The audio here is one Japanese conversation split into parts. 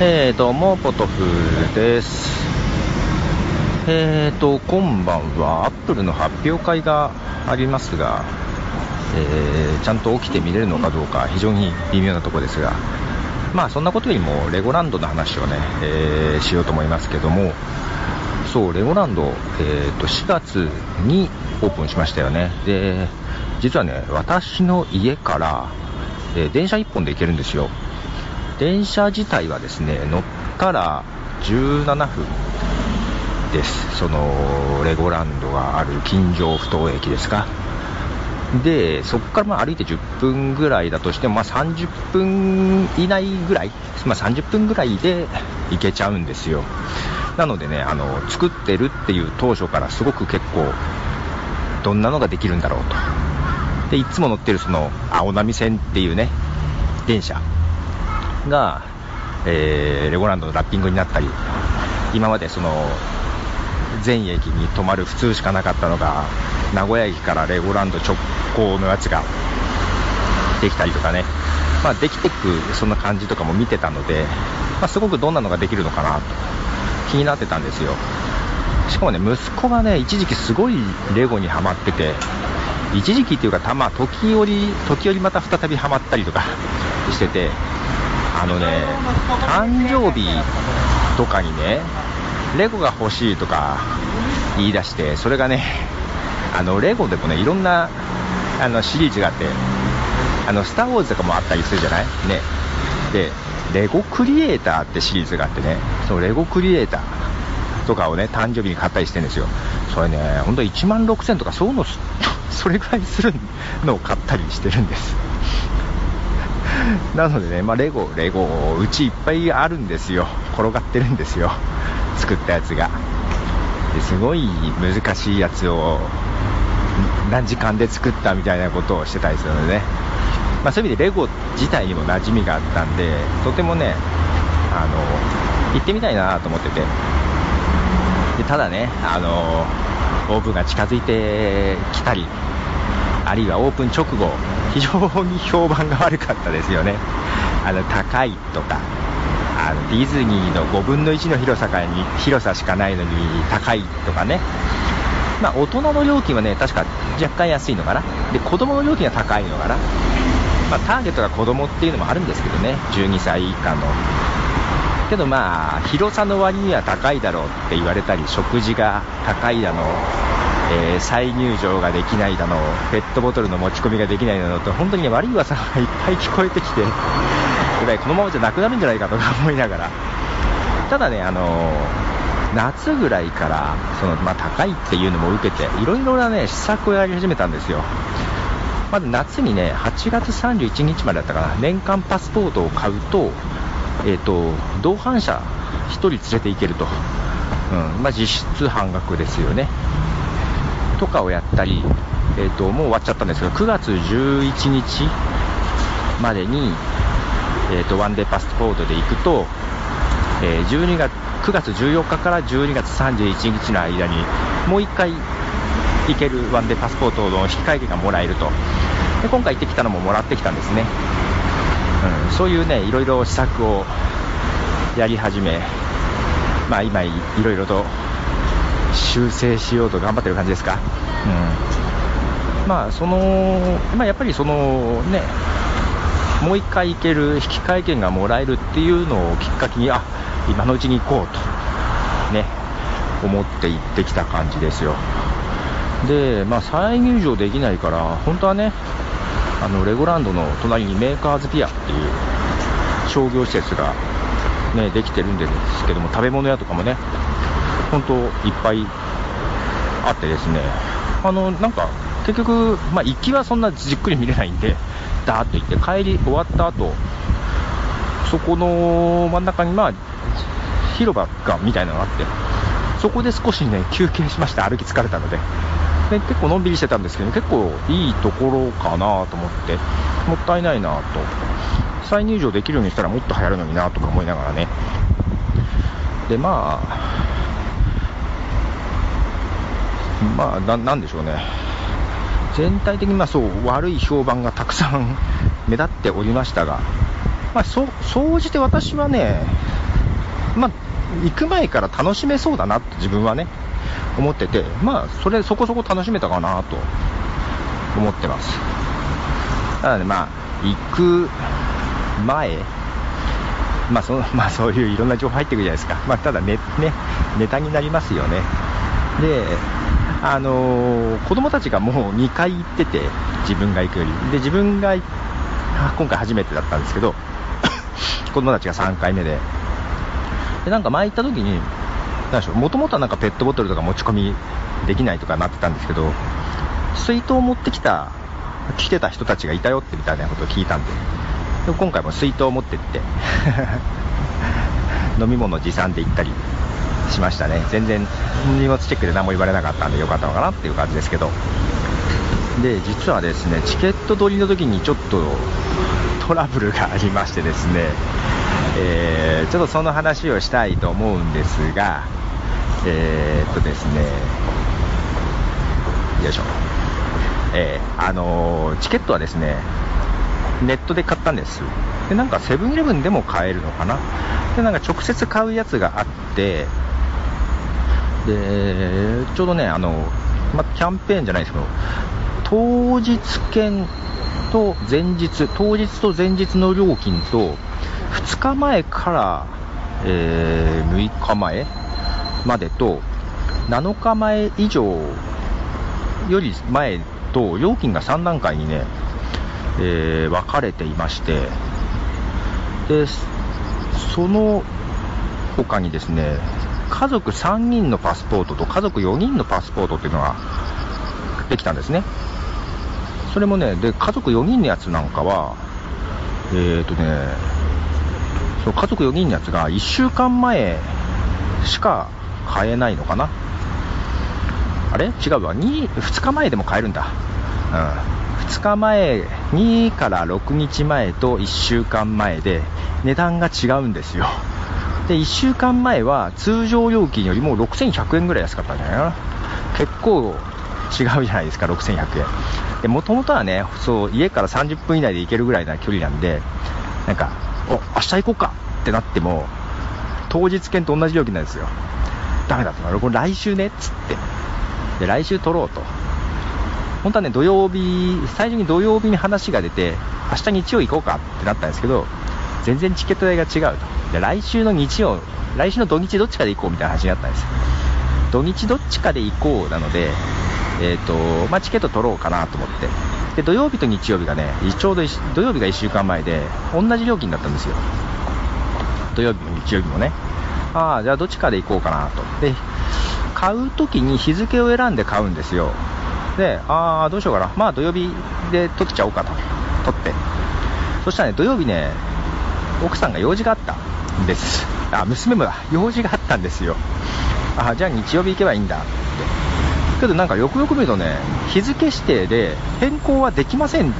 えーどうも、ポトフです。えーと、今晩はアップルの発表会がありますが、えーちゃんと起きて見れるのかどうか非常に微妙なところですが、まあそんなことよりもレゴランドの話をね、えーしようと思いますけども、そう、レゴランド、えーと、4月にオープンしましたよね。で、実はね、私の家から、え電車1本で行けるんですよ。電車自体はですね、乗ったら17分です。その、レゴランドがある近所不等駅ですか。で、そこからまあ歩いて10分ぐらいだとしても、まあ、30分以内ぐらい、まあ、30分ぐらいで行けちゃうんですよ。なのでね、あの、作ってるっていう当初からすごく結構、どんなのができるんだろうと。で、いつも乗ってるその、青波線っていうね、電車が、えーレゴランドのラッピングになったり、今までその、全駅に止まる普通しかなかったのが、名古屋駅からレゴランド直行のやつができたりとかね、まあ、できてくそんな感じとかも見てたので、まあ、すごくどんなのができるのかなと気になってたんですよ。しかもね、息子がね、一時期すごいレゴにハマってて、一時期っていうか、たま、時折、時折また再びハマったりとかしてて、あのね、誕生日とかにね、レゴが欲しいとか言い出して、それがね、あの、レゴでもね、いろんな、あの、シリーズがあって、あの、スター・ウォーズとかもあったりするじゃない？ね。で、レゴクリエイターってシリーズがあってね、そのレゴクリエイターとかをね、誕生日に買ったりしてるんですよ。それね、ほんと1万6000とかそういうの、それぐらいするのを買ったりしてるんです。なのでね、まあ、レゴ、レゴ、うちいっぱいあるんですよ。転がってるんですよ。作ったやつが。ですごい難しいやつを何時間で作ったみたいなことをしてたりするのでね。まあ、そういう意味でレゴ自体にも馴染みがあったんで、とてもね、あの、行ってみたいなと思ってて。でただね、あの、オープンが近づいてきたり、あるいはオープン直後、非常に評判が悪かったですよね。あの、高いとか、あの、ディズニーの5分の1の広さかに、広さしかないのに高いとかね。まあ、大人の料金はね、確か若干安いのかな。で、子供の料金は高いのかな。まあ、ターゲットが子供っていうのもあるんですけどね、12歳以下の。けどまあ、広さの割には高いだろうって言われたり、食事が高いだの、えー再入場ができないだの、ペットボトルの持ち込みができないだのと、本当にね、悪い噂がいっぱい聞こえてきて、ぐらいこのままじゃなくなるんじゃないかとか思いながら。ただね、あのー夏ぐらいから、その、まあ、高いっていうのも受けて、いろいろなね、施策をやり始めたんですよ。まず夏にね、8月31日までだったかな、年間パスポートを買うと、えっ、と、同伴者1人連れて行けると。うん、まあ、実質半額ですよね。とかをやったり、えっ、と、もう終わっちゃったんですけど、9月11日までに、えっ、と、ワンデーパスポートで行くと、えー12月、9月14日から12月31日の間に、もう1回行けるワンデーパスポートの引換券がもらえると。で、今回行ってきたのももらってきたんですね。うん、そういうね、いろいろ施策をやり始め、まあ今いろいろと修正しようと頑張ってる感じですか？うん。まあその、まあやっぱりそのね、もう一回行ける引換券がもらえるっていうのをきっかけに、あ、今のうちに行こうと、ね、思って行ってきた感じですよ。で、まあ再入場できないから、本当はね、あのレゴランドの隣にメーカーズピアっていう商業施設が、ね、できてるんですけども食べ物屋とかもね本当いっぱいあってですね。あのなんか結局、まあ、行きはそんなじっくり見れないんでダーッと行って帰り終わった後そこの真ん中にまあ広場がみたいなのがあってそこで少しね休憩しました歩き疲れたのでで結構のんびりしてたんですけど結構いいところかなと思ってもったいないなと。再入場できるようにしたらもっと流行るのになとか思いながらね。でまあまあなんでしょうね全体的にまそう悪い評判がたくさん 目立っておりましたが、まあ、総じて私はねまあ、行く前から楽しめそうだなと自分はね、思ってて、まあ、それそこそこ楽しめたかなと思ってます。なのでまあ、行く前、まあそまあ、そういういろんな情報入ってくるじゃないですか。まあ、ただね、ね、ネタになりますよね。で、あのー、子供たちがもう2回行ってて、自分が行くより。で、自分が 今回初めてだったんですけど、子供たちが3回目で。で、なんか前行った時に、なんでしょう、もともとはなんかペットボトルとか持ち込みできないとかなってたんですけど、水筒を持ってきた、来てた人たちがいたよってみたいなことを聞いたんで、で今回も水筒を持ってって 飲み物持参で行ったりしましたね。全然荷物チェックで何も言われなかったんでよかったのかなっていう感じですけど。で、実はですね、チケット取りの時にちょっとトラブルがありましてですね、えー、ちょっとその話をしたいと思うんですが、えー、っとですね、よいしょ。えー、あのー、チケットはですね、ネットで買ったんです。で、なんかセブンイレブンでも買えるのかな。で、なんか直接買うやつがあって、で、ちょうどね、あの、ま、キャンペーンじゃないですけど、当日券と前日、当日と前日の料金と、2日前から、えー、6日前までと、7日前以上より前と、料金が3段階にね、えー、分かれていまして、で、その他にですね、家族3人のパスポートと家族4人のパスポートっていうのができたんですね。それもね、で、家族4人のやつなんかは、えっ、ー、とね、その家族4人のやつが1週間前しか買えないのかな。あれ？違うわ。2、2日前でも買えるんだ。うん。2日前、2から6日前と1週間前で値段が違うんですよ。で、1週間前は通常料金よりも6100円ぐらい安かったんじゃないかな。結構違うじゃないですか、6100円。で、もともとはね、そう、家から30分以内で行けるぐらいな距離なんで、なんか、お、明日行こうかってなっても、当日券と同じ料金なんですよ。ダメだと。これ来週ね、っつって。で、来週取ろうと。本当はね、土曜日、最初に土曜日に話が出て、明日日曜行こうかってなったんですけど、全然チケット代が違うと。で、来週の日曜、来週の土日どっちかで行こうみたいな話になったんですよ。土日どっちかで行こうなので、えっ、ー、と、まあ、チケット取ろうかなと思って。で、土曜日と日曜日がね、ちょうど土曜日が1週間前で、同じ料金だったんですよ。土曜日も日曜日もね。ああ、じゃあどっちかで行こうかなと。で、買う時に日付を選んで買うんですよ。で、ああ、どうしようかな。まあ土曜日で取っちゃおうかと。取って。そしたらね、土曜日ね、奥さんが用事があったんです。あ、娘も用事があったんですよ。あ、じゃあ日曜日行けばいいんだって。けどなんかよくよく見るとね、日付指定で変更はできませんっ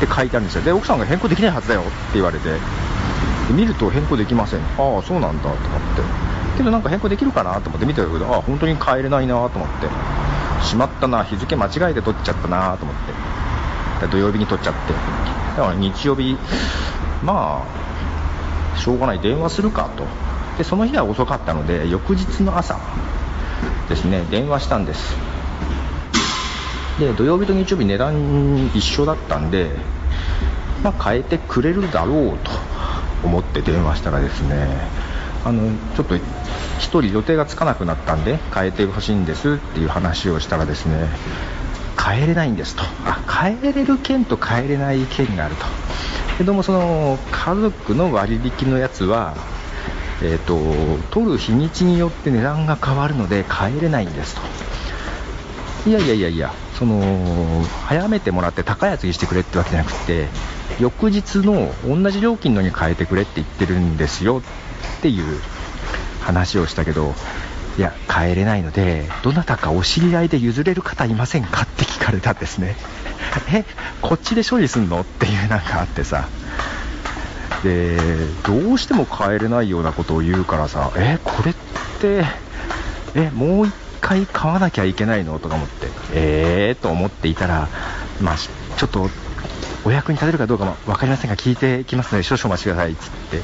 て書いてあるんですよ。で、奥さんが変更できないはずだよって言われて、見ると変更できません。ああ、そうなんだと思って。けどなんか変更できるかなと思って見てたけど、ああ、本当に帰れないなと思って。しまったな、日付間違えて取っちゃったなと思って。土曜日に取っちゃって。だから日曜日、まあ、しょうがない、電話するかと。で、その日は遅かったので、翌日の朝ですね、電話したんです。で、土曜日と日曜日値段一緒だったんで、まあ、変えてくれるだろうと思って電話したらですね、あの、ちょっと1人予定がつかなくなったんで、変えてほしいんですっていう話をしたらですね、変えれないんですと。あ、変えれる券と変えれない券があると。けどもその家族の割引のやつは、えーと、取る日にちによって値段が変わるので帰れないんですと。いやいやいやいやその早めてもらって高いやつにしてくれってわけじゃなくて翌日の同じ料金のに変えてくれって言ってるんですよっていう話をしたけどいや帰れないのでどなたかお知り合いで譲れる方いませんか？って聞かれたんですね。えこっちで処理すんの？っていうなんかあってさ。でどうしても帰れないようなことを言うからさえこれってえもう1回買わなきゃいけないの？とか思って。ええー、と思っていたらまあちょっとお役に立てるかどうかも分かりませんが聞いてきますので少々お待ちくださいっつって。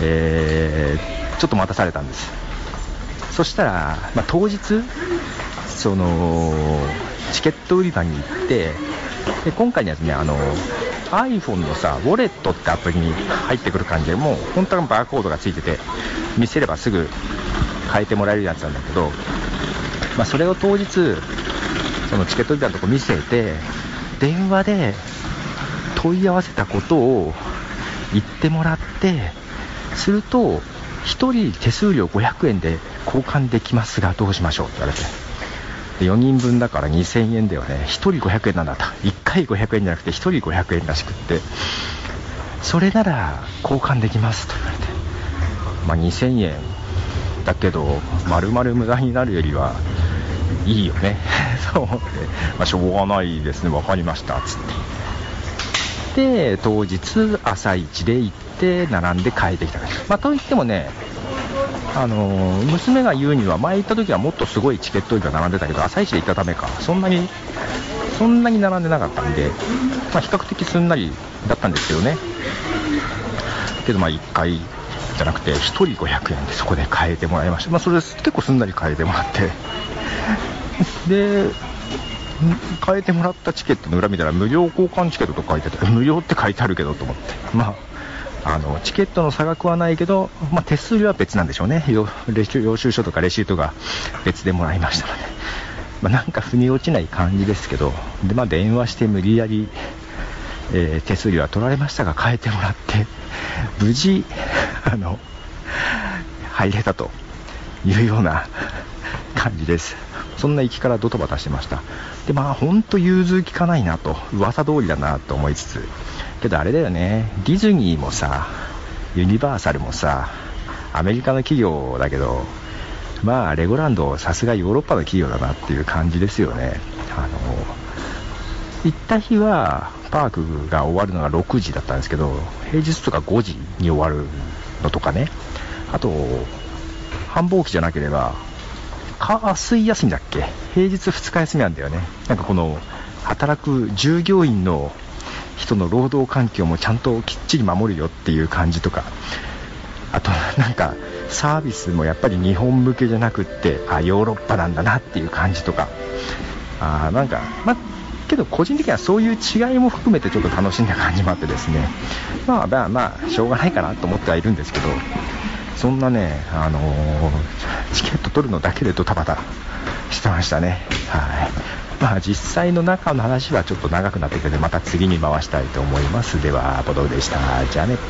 えー、ちょっと待たされたんです。そしたら、まあ、当日そのチケット売り場に行ってで今回のやつねあの iPhone のさウォレットってアプリに入ってくる感じでもう本当はバーコードがついてて見せればすぐ変えてもらえるやつなんだけど、まあ、それを当日そのチケット売り場のとこ見せて電話で問い合わせたことを言ってもらってすると1人手数料500円で交換できますがどうしましょうって言われて。4人分だから2000円だよね。1人500円なんだと1回500円じゃなくて1人500円らしくって。それなら交換できますと言われて。まあ2000円だけど丸々無駄になるよりはいいよね。そう思って、まあ、しょうがないですね。分かりました。つって。で当日朝一で行って並んで帰ってきた。まあ、といってもねあの娘が言うには前行った時はもっとすごいチケットが並んでたけど朝一で行ったためか。そんなにそんなに並んでなかったんで、まあ、比較的すんなりだったんですけどね。けどまあ1回じゃなくて1人500円でそこで変えてもらいました、まあ、それ結構すんなり変えてもらって。で変えてもらったチケットの裏見たら無料交換チケットと書いてて無料って書いてあるけどと思って。まああのチケットの差額はないけど、まあ、手数料は別なんでしょうね。領収書とかレシートが別でもらいましたので、まあ、なんか腑に落ちない感じですけどで、まあ、電話して無理やり、えー、手数料は取られましたが変えてもらって無事あの入れたというような感じです。そんな行きからドタバタしてました。でまあ本当融通きかないなと噂通りだなと思いつつけどあれだよね、ディズニーもさ、ユニバーサルもさ、アメリカの企業だけど、まあ、レゴランド、さすがヨーロッパの企業だなっていう感じですよね。あの行った日は、パークが終わるのが6時だったんですけど、平日とか5時に終わるのとかね、あと、繁忙期じゃなければ、火水休みだっけ？平日2日休みなんだよね。なんかこの、働く従業員の人の労働環境もちゃんときっちり守るよっていう感じとかあとなんかサービスもやっぱり日本向けじゃなくってあヨーロッパなんだなっていう感じとかあなんかまけど個人的にはそういう違いも含めてちょっと楽しんだ感じもあってですね。まあまあまあしょうがないかなと思ってはいるんですけどそんなねあのー、チケット取るのだけでドタバタしてましたね。はい。まあ、実際の中の話はちょっと長くなってくるのでまた次に回したいと思います。ではボドルでした。じゃあね。